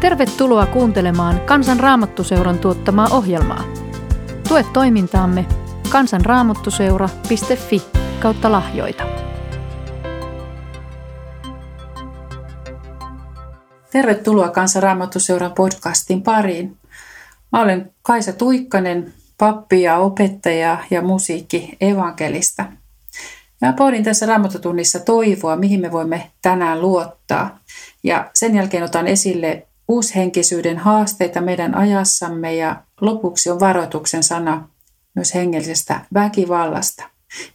Tervetuloa kuuntelemaan Kansan Raamattuseuran tuottamaa ohjelmaa. Tue toimintaamme kansanraamattuseura.fi kautta lahjoita. Tervetuloa Kansan Raamattuseuran podcastin pariin. Mä olen Kaisa Tuikkanen, pappi ja opettaja ja musiikki evankelista. Mä pohdin tässä raamatutunnissa toivoa, mihin me voimme tänään luottaa. Ja sen jälkeen otan esille uushenkisyyden haasteita meidän ajassamme ja lopuksi on varoituksen sana myös hengellisestä väkivallasta.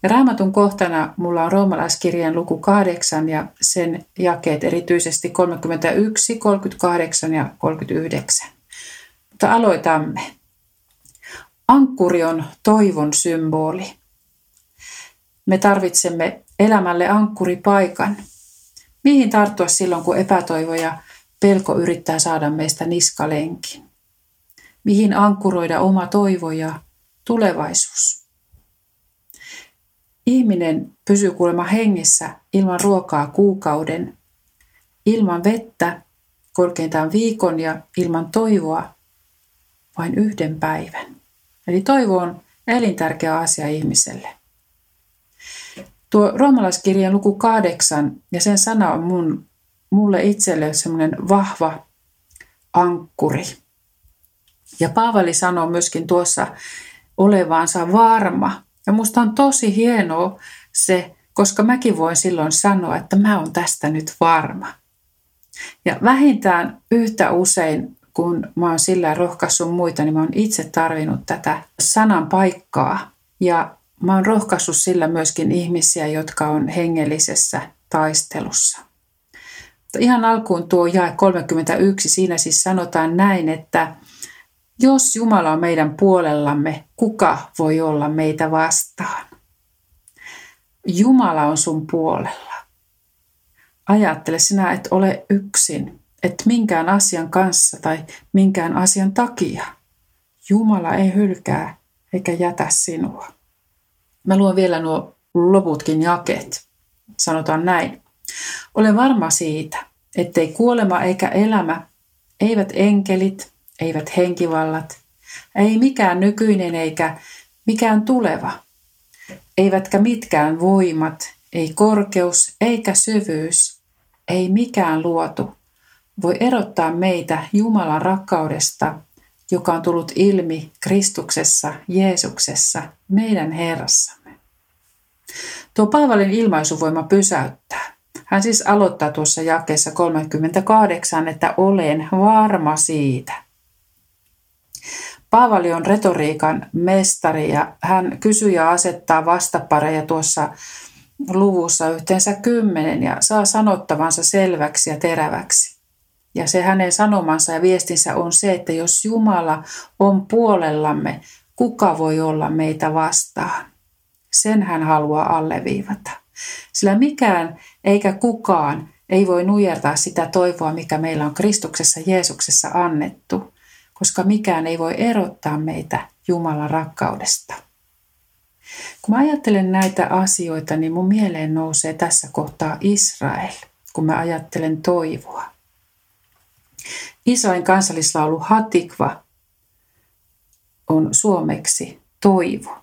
Ja raamatun kohtana mulla on roomalaiskirjan luku 8 ja sen jakeet erityisesti 31, 38 ja 39. Mutta aloitamme. Ankkuri on toivon symboli. Me tarvitsemme elämälle ankkuripaikan. Mihin tarttua silloin, kun epätoivo ja pelko yrittää saada meistä niskalenkin? Mihin ankkuroida oma toivo ja tulevaisuus? Ihminen pysyy kuulemma hengissä ilman ruokaa kuukauden, ilman vettä korkeintaan viikon ja ilman toivoa vain yhden päivän. Eli toivo on elintärkeä asia ihmiselle. Tuo roomalaiskirjan luku kahdeksan ja sen sana on mun, mulle itselle semmoinen vahva ankkuri. Ja Paavali sanoo myöskin tuossa olevansa varma. Ja musta on tosi hienoa se, koska mäkin voin silloin sanoa, että mä oon tästä nyt varma. Ja vähintään yhtä usein, kun mä oon sillä rohkaissut muita, niin mä oon itse tarvinnut tätä sanan paikkaa. Ja Mä oon rohkaissut sillä myöskin ihmisiä, jotka on hengellisessä taistelussa. Ihan alkuun tuo jae 31, siinä siis sanotaan näin, että jos Jumala on meidän puolellamme, kuka voi olla meitä vastaan? Jumala on sun puolella. Ajattele sinä, et ole yksin, et minkään asian kanssa tai minkään asian takia. Jumala ei hylkää eikä jätä sinua. Mä luon vielä nuo loputkin jakeet. Sanotaan näin. Olen varma siitä, ettei kuolema eikä elämä, eivät enkelit, eivät henkivallat, ei mikään nykyinen eikä mikään tuleva, eivätkä mitkään voimat, ei korkeus eikä syvyys, ei mikään luotu, voi erottaa meitä Jumalan rakkaudesta, joka on tullut ilmi Kristuksessa, Jeesuksessa, meidän Herrassamme. Tuo Paavalin ilmaisuvoima pysäyttää. Hän siis aloittaa tuossa jakeessa 38, että olen varma siitä. Paavali on retoriikan mestari ja hän kysyy ja asettaa vastapareja tuossa luvussa yhteensä kymmenen ja saa sanottavansa selväksi ja teräväksi. Ja se hänen sanomansa ja viestinsä on se, että jos Jumala on puolellamme, kuka voi olla meitä vastaan? Sen hän haluaa alleviivata. Sillä mikään eikä kukaan ei voi nujertaa sitä toivoa, mikä meillä on Kristuksessa Jeesuksessa annettu, koska mikään ei voi erottaa meitä Jumalan rakkaudesta. Kun mä ajattelen näitä asioita, niin mun mieleen nousee tässä kohtaa Israel, kun mä ajattelen toivoa. Israelin kansallislaulu Hatikva on suomeksi toivo.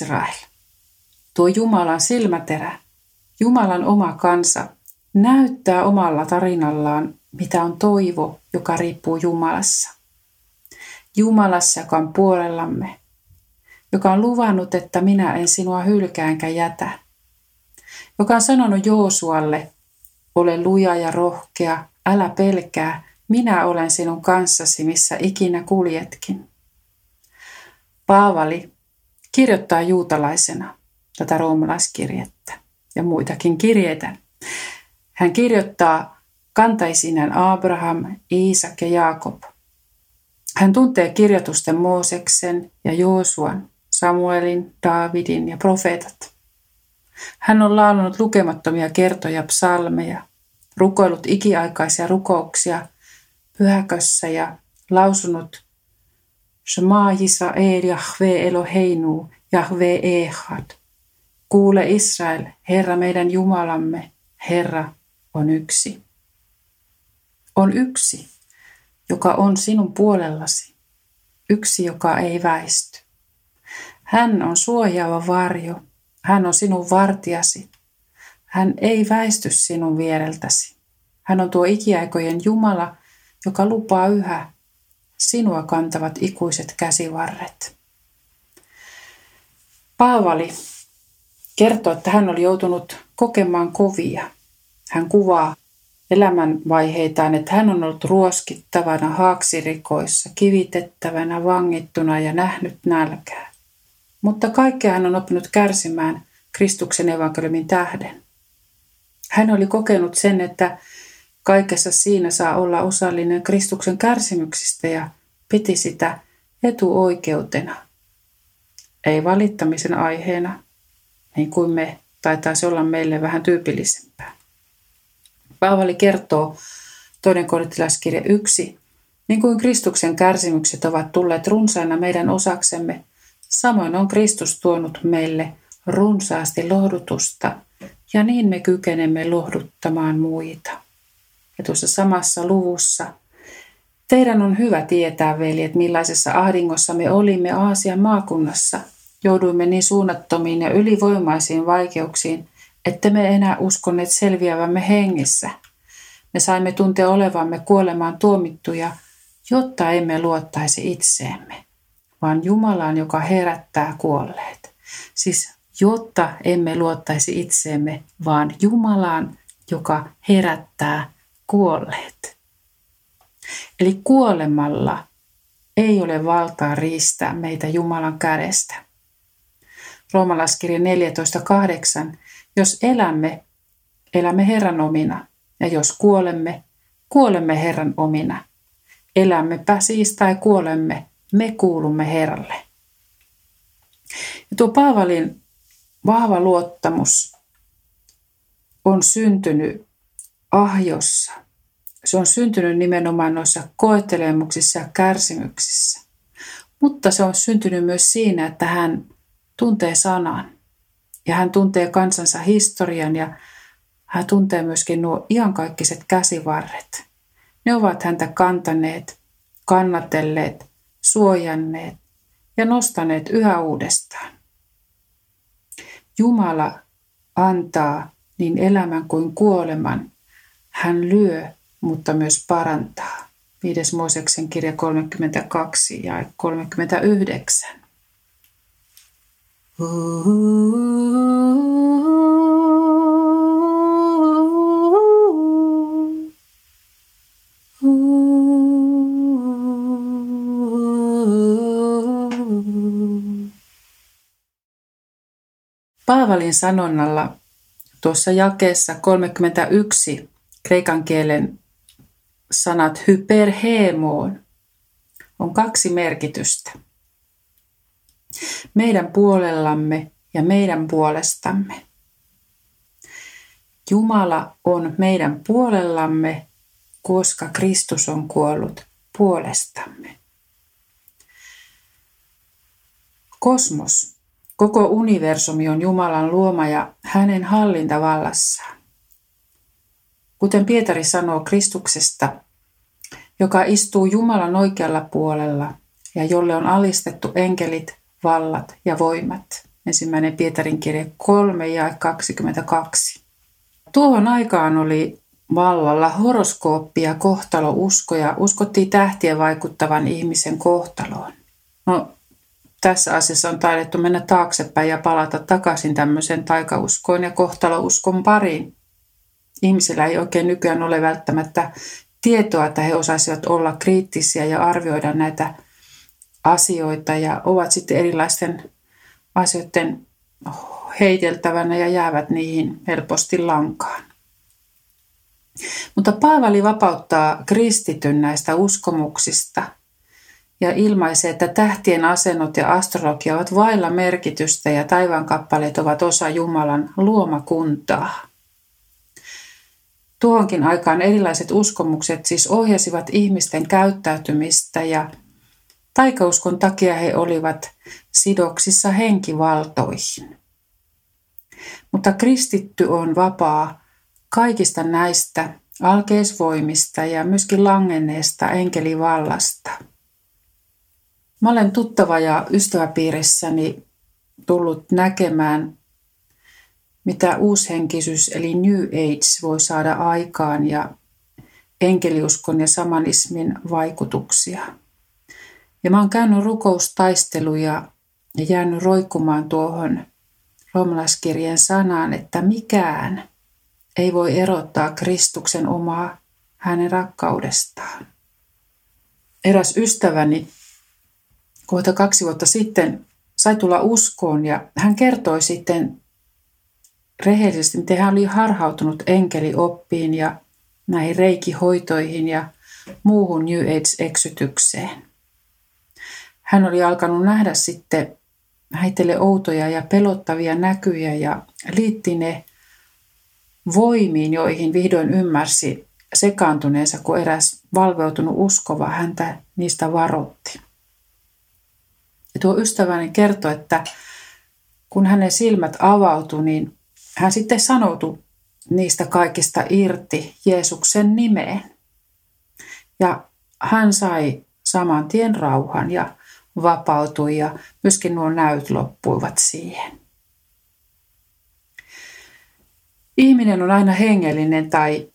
Israel, tuo Jumalan silmäterä, Jumalan oma kansa, näyttää omalla tarinallaan, mitä on toivo, joka riippuu Jumalassa. Jumalassa, joka on puolellamme, joka on luvannut, että minä en sinua hylkäänkä jätä, joka on sanonut Joosualle, ole luja ja rohkea, älä pelkää, minä olen sinun kanssasi, missä ikinä kuljetkin. Paavali kirjoittaa juutalaisena tätä roomalaiskirjettä ja muitakin kirjeitä. Hän kirjoittaa kantaisinän Abraham, Iisak ja Jaakob. Hän tuntee kirjoitusten Mooseksen ja Joosuan, Samuelin, Daavidin ja profeetat. Hän on laulunut lukemattomia kertoja psalmeja, rukoillut ikiaikaisia rukouksia pyhäkössä ja lausunut Shema Yisrael Jahve Eloheinu Jahve Ehad. Kuule Israel, Herra meidän Jumalamme, Herra on yksi. On yksi, joka on sinun puolellasi, yksi, joka ei väisty. Hän on suojaava varjo, hän on sinun vartiasi, hän ei väisty sinun viereltäsi. Hän on tuo ikiaikojen Jumala, joka lupaa yhä sinua kantavat ikuiset käsivarret. Paavali kertoo, että hän oli joutunut kokemaan kovia. Hän kuvaa elämänvaiheitaan, että hän on ollut ruoskittavana haaksirikoissa, kivitettävänä, vangittuna ja nähnyt nälkää. Mutta kaikkea hän on oppinut kärsimään Kristuksen evankeliumin tähden. Hän oli kokenut sen, että kaikessa siinä saa olla osallinen Kristuksen kärsimyksistä ja piti sitä etuoikeutena. Ei valittamisen aiheena, niin kuin me taitaisi olla meille vähän tyypillisempää. Paavali kertoo toinen korintilaiskirja 1, niin kuin Kristuksen kärsimykset ovat tulleet runsaina meidän osaksemme, samoin on Kristus tuonut meille runsaasti lohdutusta, ja niin me kykenemme lohduttamaan muita. Ja tuossa samassa luvussa Teidän on hyvä tietää, veljet, millaisessa ahdingossa me olimme Aasian maakunnassa. Jouduimme niin suunnattomiin ja ylivoimaisiin vaikeuksiin, että me enää uskoneet selviävämme hengissä. Me saimme tuntea olevamme kuolemaan tuomittuja, jotta emme luottaisi itseemme, vaan Jumalaan, joka herättää kuolleet. Siis jotta emme luottaisi itseemme, vaan Jumalaan, joka herättää kuolleet. Eli kuolemalla ei ole valtaa riistää meitä Jumalan kädestä. Roomalaiskirja 14.8. Jos elämme, elämme Herran omina, ja jos kuolemme, kuolemme Herran omina. Elämmepä siis tai kuolemme, me kuulumme Herralle. Ja tuo Paavalin vahva luottamus on syntynyt ahjossa – se on syntynyt nimenomaan noissa koettelemuksissa ja kärsimyksissä. Mutta se on syntynyt myös siinä, että hän tuntee sanan ja hän tuntee kansansa historian ja hän tuntee myöskin nuo iankaikkiset käsivarret. Ne ovat häntä kantaneet, kannatelleet, suojanneet ja nostaneet yhä uudestaan. Jumala antaa niin elämän kuin kuoleman. Hän lyö mutta myös parantaa. 5. Mooseksen kirja 32 ja 39. Paavalin sanonnalla tuossa jakeessa 31 kreikan kielen sanat hyperhemoon on kaksi merkitystä. Meidän puolellamme ja meidän puolestamme. Jumala on meidän puolellamme, koska Kristus on kuollut puolestamme. Kosmos, koko universumi on Jumalan luoma ja hänen hallintavallassaan. Kuten Pietari sanoo Kristuksesta, joka istuu Jumalan oikealla puolella ja jolle on alistettu enkelit, vallat ja voimat. Ensimmäinen Pietarin kirja 3 ja 22. Tuohon aikaan oli vallalla horoskooppi ja kohtalousko ja uskottiin tähtien vaikuttavan ihmisen kohtaloon. No, tässä asiassa on taidettu mennä taaksepäin ja palata takaisin tämmöiseen taikauskoon ja kohtalouskon pariin ihmisillä ei oikein nykyään ole välttämättä tietoa, että he osaisivat olla kriittisiä ja arvioida näitä asioita ja ovat sitten erilaisten asioiden heiteltävänä ja jäävät niihin helposti lankaan. Mutta Paavali vapauttaa kristityn näistä uskomuksista ja ilmaisee, että tähtien asennot ja astrologia ovat vailla merkitystä ja taivaankappaleet ovat osa Jumalan luomakuntaa. Tuohonkin aikaan erilaiset uskomukset siis ohjasivat ihmisten käyttäytymistä ja taikauskon takia he olivat sidoksissa henkivaltoihin. Mutta kristitty on vapaa kaikista näistä alkeisvoimista ja myöskin langenneesta enkelivallasta. Mä olen tuttava ja ystäväpiirissäni tullut näkemään, mitä uushenkisyys eli New Age voi saada aikaan ja enkeliuskon ja samanismin vaikutuksia. Ja mä oon käynyt rukoustaisteluja ja jäänyt roikkumaan tuohon roomalaiskirjeen sanaan, että mikään ei voi erottaa Kristuksen omaa hänen rakkaudestaan. Eräs ystäväni kohta kaksi vuotta sitten sai tulla uskoon ja hän kertoi sitten rehellisesti, miten hän oli harhautunut enkelioppiin ja näihin reikihoitoihin ja muuhun New Age-eksytykseen. Hän oli alkanut nähdä sitten häitelle outoja ja pelottavia näkyjä ja liitti ne voimiin, joihin vihdoin ymmärsi sekaantuneensa, kun eräs valveutunut uskova häntä niistä varotti. Ja tuo ystäväni kertoi, että kun hänen silmät avautui, niin hän sitten sanoutui niistä kaikista irti Jeesuksen nimeen. Ja hän sai saman tien rauhan ja vapautui ja myöskin nuo näyt loppuivat siihen. Ihminen on aina hengellinen tai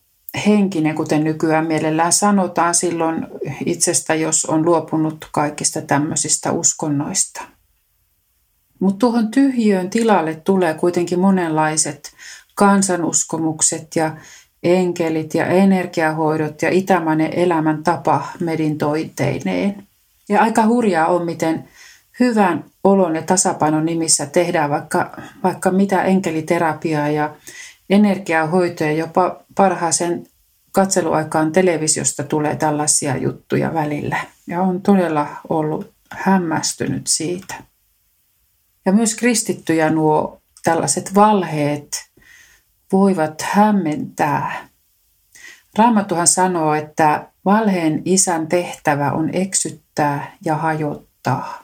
henkinen, kuten nykyään mielellään sanotaan silloin itsestä, jos on luopunut kaikista tämmöisistä uskonnoista. Mutta tuohon tyhjöön tilalle tulee kuitenkin monenlaiset kansanuskomukset ja enkelit ja energiahoidot ja itämainen elämäntapa medintoiteineen. Ja aika hurjaa on, miten hyvän olon ja tasapainon nimissä tehdään vaikka, vaikka mitä enkeliterapiaa ja energiahoitoja, jopa parhaaseen katseluaikaan televisiosta tulee tällaisia juttuja välillä. Ja on todella ollut hämmästynyt siitä. Ja myös kristittyjä nuo tällaiset valheet voivat hämmentää. Raamattuhan sanoo, että valheen isän tehtävä on eksyttää ja hajottaa.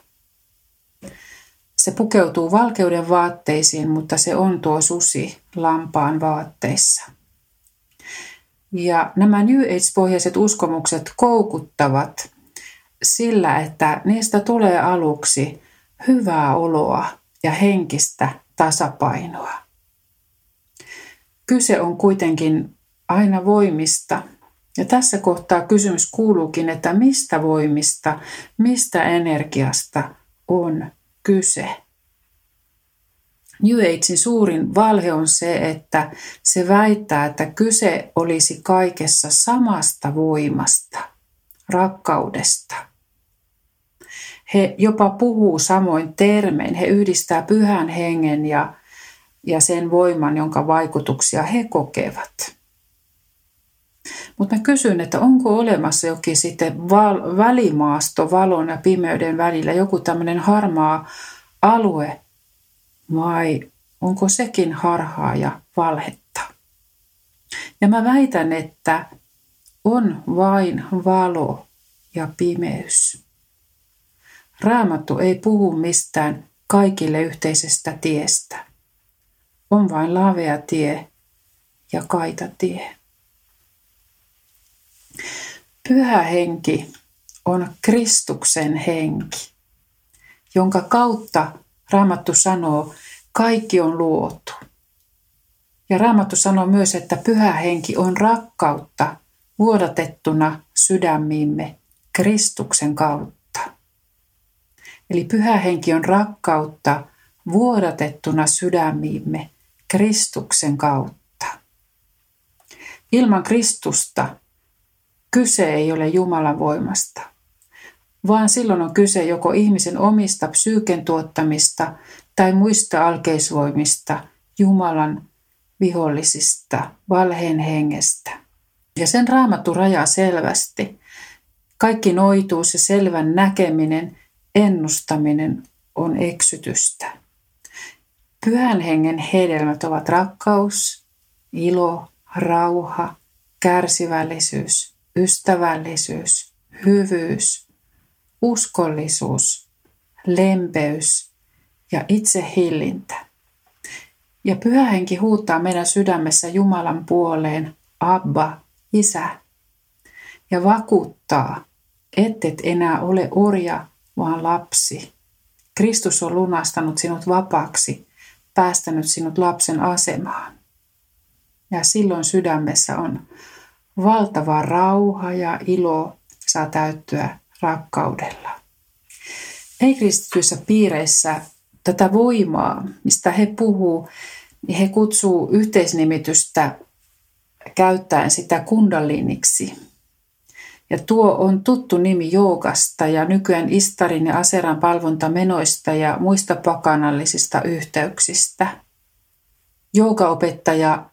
Se pukeutuu valkeuden vaatteisiin, mutta se on tuo susi lampaan vaatteissa. Ja nämä New Age-pohjaiset uskomukset koukuttavat sillä, että niistä tulee aluksi hyvää oloa ja henkistä tasapainoa. Kyse on kuitenkin aina voimista. Ja tässä kohtaa kysymys kuuluukin, että mistä voimista, mistä energiasta on kyse. New Agein suurin valhe on se, että se väittää, että kyse olisi kaikessa samasta voimasta, rakkaudesta. He jopa puhuu samoin termein, he yhdistää pyhän hengen ja, ja sen voiman, jonka vaikutuksia he kokevat. Mutta mä kysyn, että onko olemassa jokin sitten val- välimaasto valon ja pimeyden välillä, joku tämmöinen harmaa alue, vai onko sekin harhaa ja valhetta? Ja mä väitän, että on vain valo ja pimeys. Raamattu ei puhu mistään kaikille yhteisestä tiestä. On vain lavea tie ja kaita tie. Pyhä henki on Kristuksen henki, jonka kautta Raamattu sanoo, kaikki on luotu. Ja Raamattu sanoo myös, että pyhä henki on rakkautta vuodatettuna sydämiimme Kristuksen kautta. Eli pyhä henki on rakkautta vuodatettuna sydämiimme Kristuksen kautta. Ilman Kristusta kyse ei ole Jumalan voimasta, vaan silloin on kyse joko ihmisen omista psyyken tuottamista tai muista alkeisvoimista, Jumalan vihollisista, valheen hengestä. Ja sen raamattu rajaa selvästi. Kaikki noituus ja selvän näkeminen, ennustaminen on eksytystä. Pyhän hengen hedelmät ovat rakkaus, ilo, rauha, kärsivällisyys, ystävällisyys, hyvyys, uskollisuus, lempeys ja itsehillintä. Ja pyhä henki huuttaa meidän sydämessä Jumalan puoleen, Abba, Isä, ja vakuuttaa, ettet enää ole orja, vaan lapsi. Kristus on lunastanut sinut vapaaksi, päästänyt sinut lapsen asemaan. Ja silloin sydämessä on valtava rauha ja ilo saa täyttyä rakkaudella. Ei-kristityissä piireissä tätä voimaa, mistä he puhuu, niin he kutsuu yhteisnimitystä käyttäen sitä kundaliniksi. Ja tuo on tuttu nimi joogasta ja nykyään Istarin ja Aseran palvontamenoista ja muista pakanallisista yhteyksistä. Joogaopettaja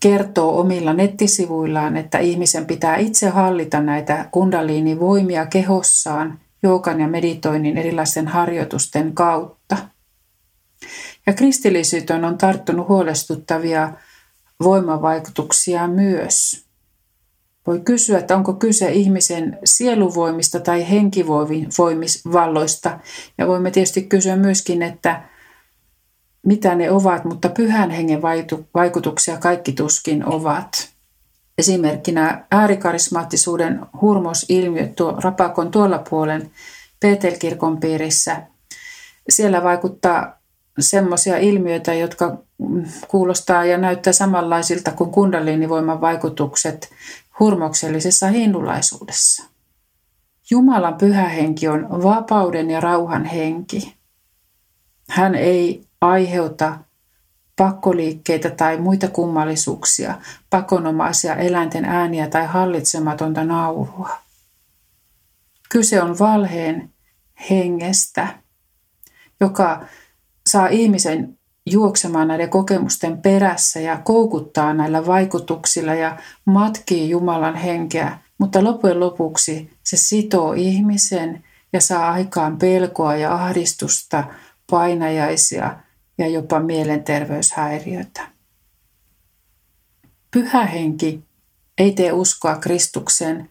kertoo omilla nettisivuillaan, että ihmisen pitää itse hallita näitä kundaliinivoimia kehossaan joogan ja meditoinnin erilaisten harjoitusten kautta. Ja kristillisyyteen on tarttunut huolestuttavia voimavaikutuksia myös. Voi kysyä, että onko kyse ihmisen sieluvoimista tai henkivoimisvalloista. Ja voimme tietysti kysyä myöskin, että mitä ne ovat, mutta pyhän hengen vaikutuksia kaikki tuskin ovat. Esimerkkinä äärikarismaattisuuden hurmosilmiö tuo Rapakon tuolla puolen Petelkirkon piirissä. Siellä vaikuttaa semmoisia ilmiöitä, jotka kuulostaa ja näyttää samanlaisilta kuin kundaliinivoiman vaikutukset hurmoksellisessa hindulaisuudessa. Jumalan pyhä henki on vapauden ja rauhan henki. Hän ei aiheuta pakkoliikkeitä tai muita kummallisuuksia, pakonomaisia eläinten ääniä tai hallitsematonta naurua. Kyse on valheen hengestä, joka saa ihmisen juoksemaan näiden kokemusten perässä ja koukuttaa näillä vaikutuksilla ja matkii Jumalan henkeä, mutta loppujen lopuksi se sitoo ihmisen ja saa aikaan pelkoa ja ahdistusta, painajaisia ja jopa mielenterveyshäiriöitä. Pyhä henki ei tee uskoa Kristuksen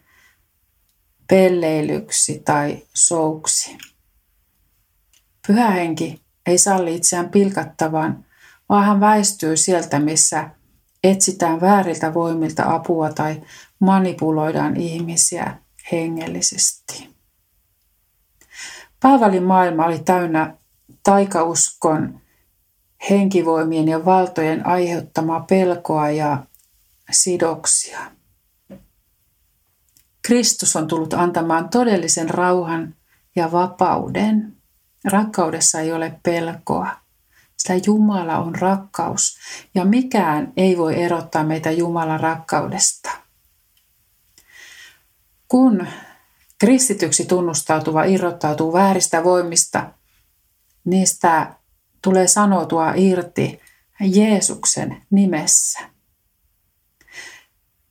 pelleilyksi tai souksi. Pyhä henki ei salli itseään pilkattavan, vaan hän väistyy sieltä, missä etsitään vääriltä voimilta apua tai manipuloidaan ihmisiä hengellisesti. Paavalin maailma oli täynnä taikauskon, henkivoimien ja valtojen aiheuttamaa pelkoa ja sidoksia. Kristus on tullut antamaan todellisen rauhan ja vapauden. Rakkaudessa ei ole pelkoa, sillä Jumala on rakkaus ja mikään ei voi erottaa meitä Jumalan rakkaudesta. Kun kristityksi tunnustautuva irrottautuu vääristä voimista, niistä tulee sanotua irti Jeesuksen nimessä.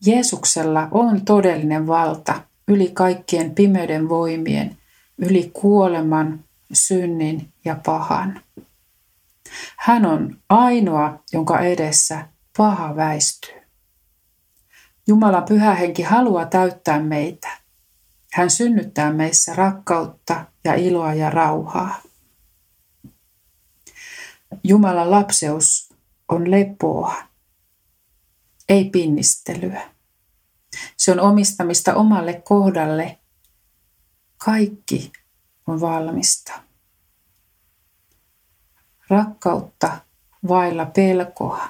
Jeesuksella on todellinen valta yli kaikkien pimeyden voimien, yli kuoleman, synnin ja pahan. Hän on ainoa, jonka edessä paha väistyy. Jumalan pyhä henki haluaa täyttää meitä. Hän synnyttää meissä rakkautta ja iloa ja rauhaa. Jumalan lapseus on lepoa, ei pinnistelyä. Se on omistamista omalle kohdalle. Kaikki on valmista. Rakkautta vailla pelkoa.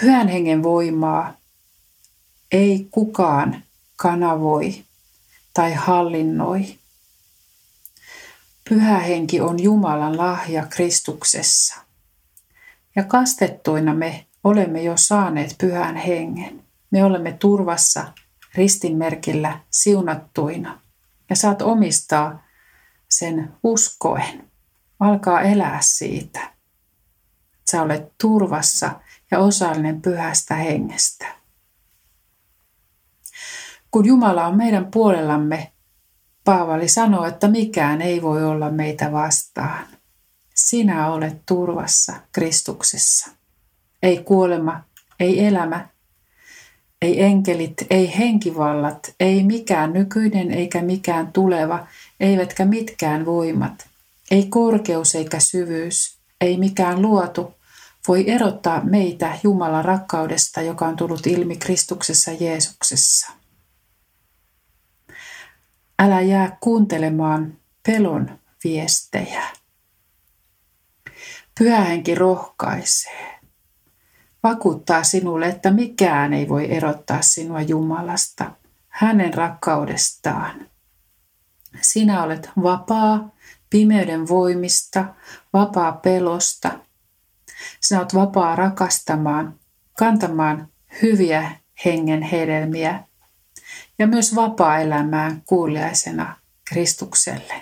Pyhän hengen voimaa ei kukaan kanavoi tai hallinnoi. Pyhä henki on Jumalan lahja Kristuksessa. Ja kastettuina me olemme jo saaneet pyhän hengen. Me olemme turvassa ristinmerkillä siunattuina ja saat omistaa sen uskoen. Alkaa elää siitä. Sä olet turvassa ja osallinen pyhästä hengestä. Kun Jumala on meidän puolellamme, Paavali sanoo, että mikään ei voi olla meitä vastaan. Sinä olet turvassa Kristuksessa. Ei kuolema, ei elämä, ei enkelit, ei henkivallat, ei mikään nykyinen eikä mikään tuleva, eivätkä mitkään voimat, ei korkeus eikä syvyys, ei mikään luotu, voi erottaa meitä Jumalan rakkaudesta, joka on tullut ilmi Kristuksessa Jeesuksessa. Älä jää kuuntelemaan pelon viestejä. Pyhähenki rohkaisee. Vakuuttaa sinulle, että mikään ei voi erottaa sinua Jumalasta, hänen rakkaudestaan. Sinä olet vapaa pimeyden voimista, vapaa pelosta. Sinä olet vapaa rakastamaan, kantamaan hyviä hengen hedelmiä ja myös vapaa elämään kuuliaisena Kristukselle.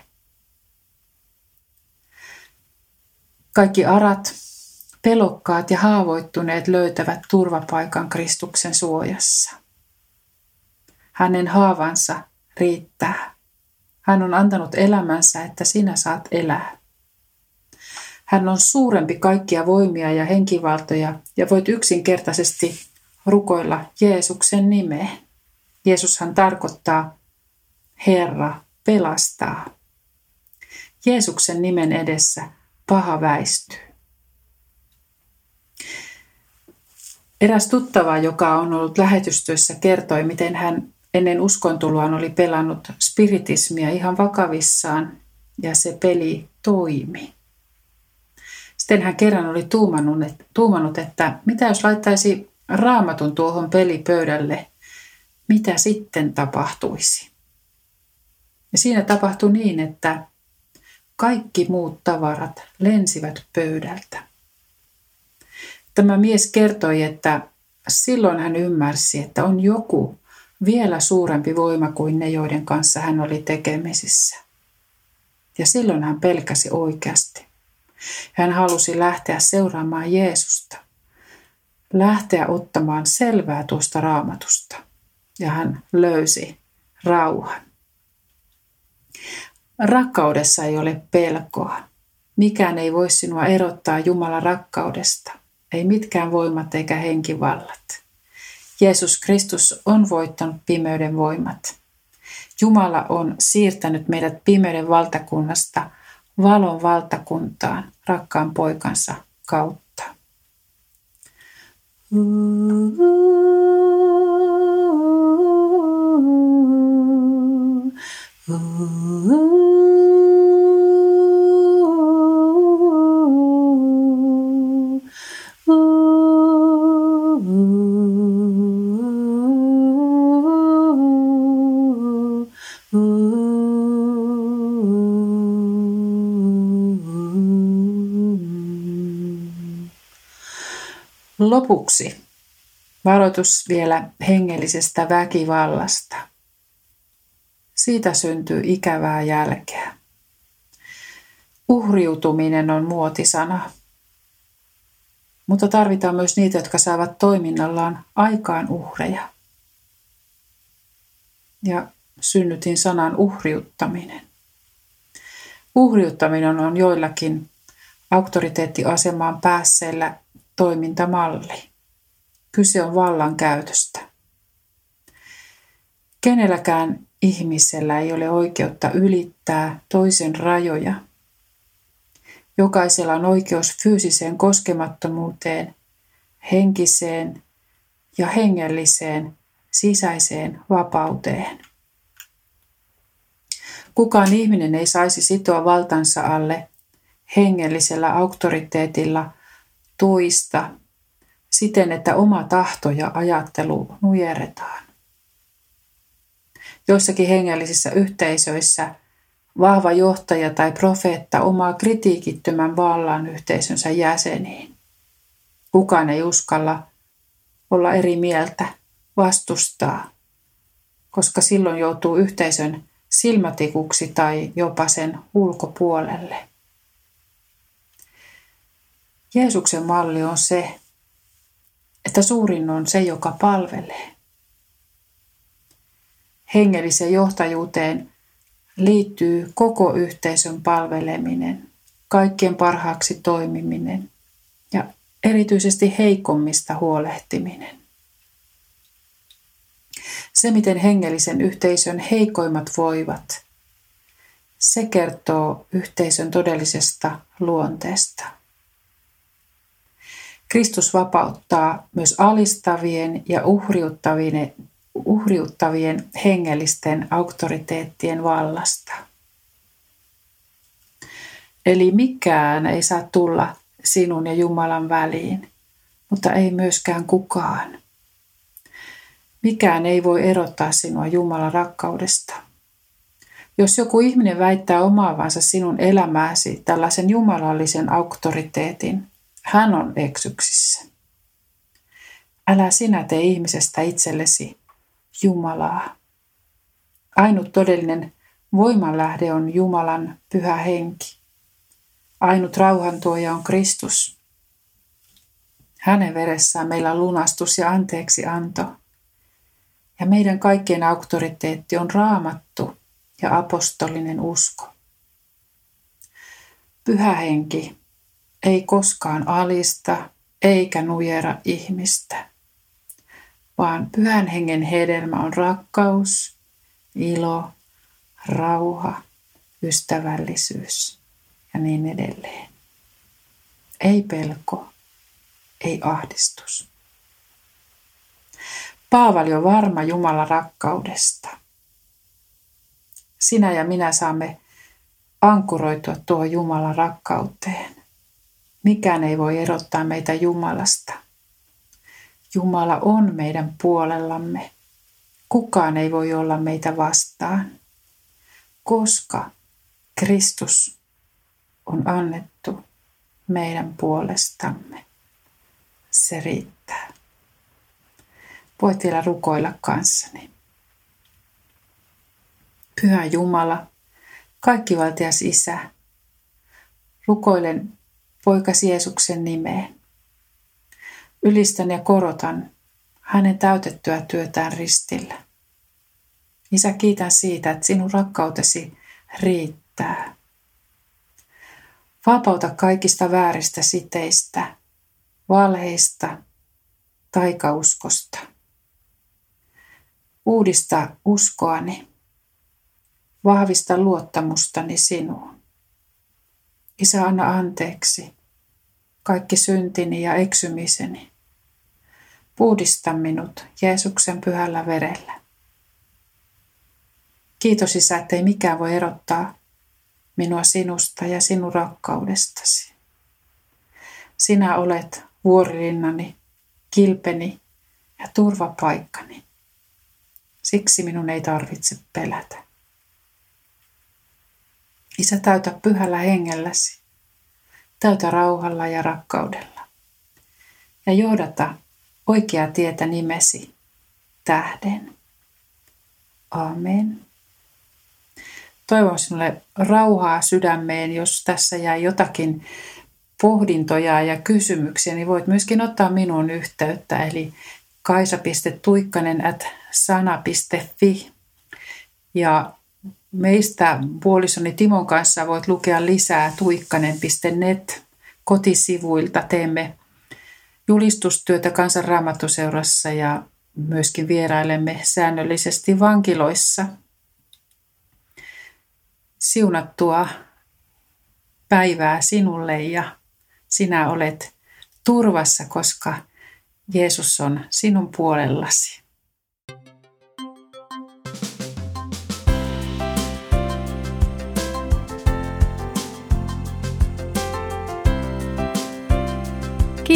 Kaikki arat, pelokkaat ja haavoittuneet löytävät turvapaikan Kristuksen suojassa. Hänen haavansa riittää. Hän on antanut elämänsä, että sinä saat elää. Hän on suurempi kaikkia voimia ja henkivaltoja ja voit yksinkertaisesti rukoilla Jeesuksen nimeen. Jeesushan tarkoittaa Herra pelastaa. Jeesuksen nimen edessä paha väistyy. Eräs tuttava, joka on ollut lähetystyössä, kertoi, miten hän ennen uskontuloaan oli pelannut spiritismia ihan vakavissaan ja se peli toimi. Sitten hän kerran oli tuumannut, että mitä jos laittaisi raamatun tuohon pelipöydälle, mitä sitten tapahtuisi. Ja siinä tapahtui niin, että kaikki muut tavarat lensivät pöydältä. Tämä mies kertoi, että silloin hän ymmärsi, että on joku vielä suurempi voima kuin ne, joiden kanssa hän oli tekemisissä. Ja silloin hän pelkäsi oikeasti. Hän halusi lähteä seuraamaan Jeesusta, lähteä ottamaan selvää tuosta raamatusta. Ja hän löysi rauhan. Rakkaudessa ei ole pelkoa. Mikään ei voi sinua erottaa Jumalan rakkaudesta. Ei mitkään voimat eikä henkivallat. Jeesus Kristus on voittanut pimeyden voimat. Jumala on siirtänyt meidät pimeyden valtakunnasta valon valtakuntaan rakkaan poikansa kautta. Lopuksi varoitus vielä hengellisestä väkivallasta. Siitä syntyy ikävää jälkeä. Uhriutuminen on muotisana, mutta tarvitaan myös niitä, jotka saavat toiminnallaan aikaan uhreja. Ja synnytin sanan uhriuttaminen. Uhriuttaminen on joillakin auktoriteettiasemaan päässeillä toimintamalli. Kyse on vallankäytöstä. Kenelläkään ihmisellä ei ole oikeutta ylittää toisen rajoja. Jokaisella on oikeus fyysiseen koskemattomuuteen, henkiseen ja hengelliseen sisäiseen vapauteen. Kukaan ihminen ei saisi sitoa valtansa alle hengellisellä auktoriteetilla tuista siten, että oma tahto ja ajattelu nujerretaan. Joissakin hengellisissä yhteisöissä vahva johtaja tai profeetta omaa kritiikittömän vallan yhteisönsä jäseniin. Kukaan ei uskalla olla eri mieltä, vastustaa, koska silloin joutuu yhteisön silmätikuksi tai jopa sen ulkopuolelle. Jeesuksen malli on se, että suurin on se, joka palvelee. Hengelliseen johtajuuteen liittyy koko yhteisön palveleminen, kaikkien parhaaksi toimiminen ja erityisesti heikommista huolehtiminen. Se, miten hengellisen yhteisön heikoimmat voivat, se kertoo yhteisön todellisesta luonteesta. Kristus vapauttaa myös alistavien ja uhriuttavien, uhriuttavien hengellisten auktoriteettien vallasta. Eli mikään ei saa tulla sinun ja Jumalan väliin, mutta ei myöskään kukaan. Mikään ei voi erottaa sinua Jumalan rakkaudesta. Jos joku ihminen väittää omaavansa sinun elämääsi tällaisen jumalallisen auktoriteetin, hän on eksyksissä. Älä sinä tee ihmisestä itsellesi Jumalaa. Ainut todellinen voimanlähde on Jumalan pyhä henki. Ainut rauhantuoja on Kristus. Hänen veressään meillä on lunastus ja anteeksi anto. Ja meidän kaikkien auktoriteetti on raamattu ja apostolinen usko. Pyhä henki ei koskaan alista eikä nujera ihmistä, vaan pyhän hengen hedelmä on rakkaus, ilo, rauha, ystävällisyys ja niin edelleen. Ei pelko, ei ahdistus. Paavali on varma Jumalan rakkaudesta. Sinä ja minä saamme ankkuroitua tuo Jumalan rakkauteen. Mikään ei voi erottaa meitä Jumalasta. Jumala on meidän puolellamme. Kukaan ei voi olla meitä vastaan, koska Kristus on annettu meidän puolestamme. Se riittää. Voit vielä rukoilla kanssani. Pyhä Jumala, kaikkivaltias Isä, rukoilen poikasi Jeesuksen nimeen. Ylistän ja korotan hänen täytettyä työtään ristillä. Isä, kiitän siitä, että sinun rakkautesi riittää. Vapauta kaikista vääristä siteistä, valheista, taikauskosta. Uudista uskoani, vahvista luottamustani sinuun. Isä, anna anteeksi kaikki syntini ja eksymiseni. Puhdista minut Jeesuksen pyhällä verellä. Kiitos Isä, ettei mikään voi erottaa minua sinusta ja sinun rakkaudestasi. Sinä olet vuorilinnani, kilpeni ja turvapaikkani. Siksi minun ei tarvitse pelätä. Isä, täytä pyhällä hengelläsi. Täytä rauhalla ja rakkaudella. Ja johdata oikeaa tietä nimesi tähden. Amen. Toivon sinulle rauhaa sydämeen, jos tässä jäi jotakin pohdintoja ja kysymyksiä, niin voit myöskin ottaa minuun yhteyttä, eli kaisa.tuikkanen at sana.fi. Ja Meistä puolisoni Timon kanssa voit lukea lisää tuikkanen.net kotisivuilta. Teemme julistustyötä kansanraamattuseurassa ja myöskin vierailemme säännöllisesti vankiloissa. Siunattua päivää sinulle ja sinä olet turvassa, koska Jeesus on sinun puolellasi.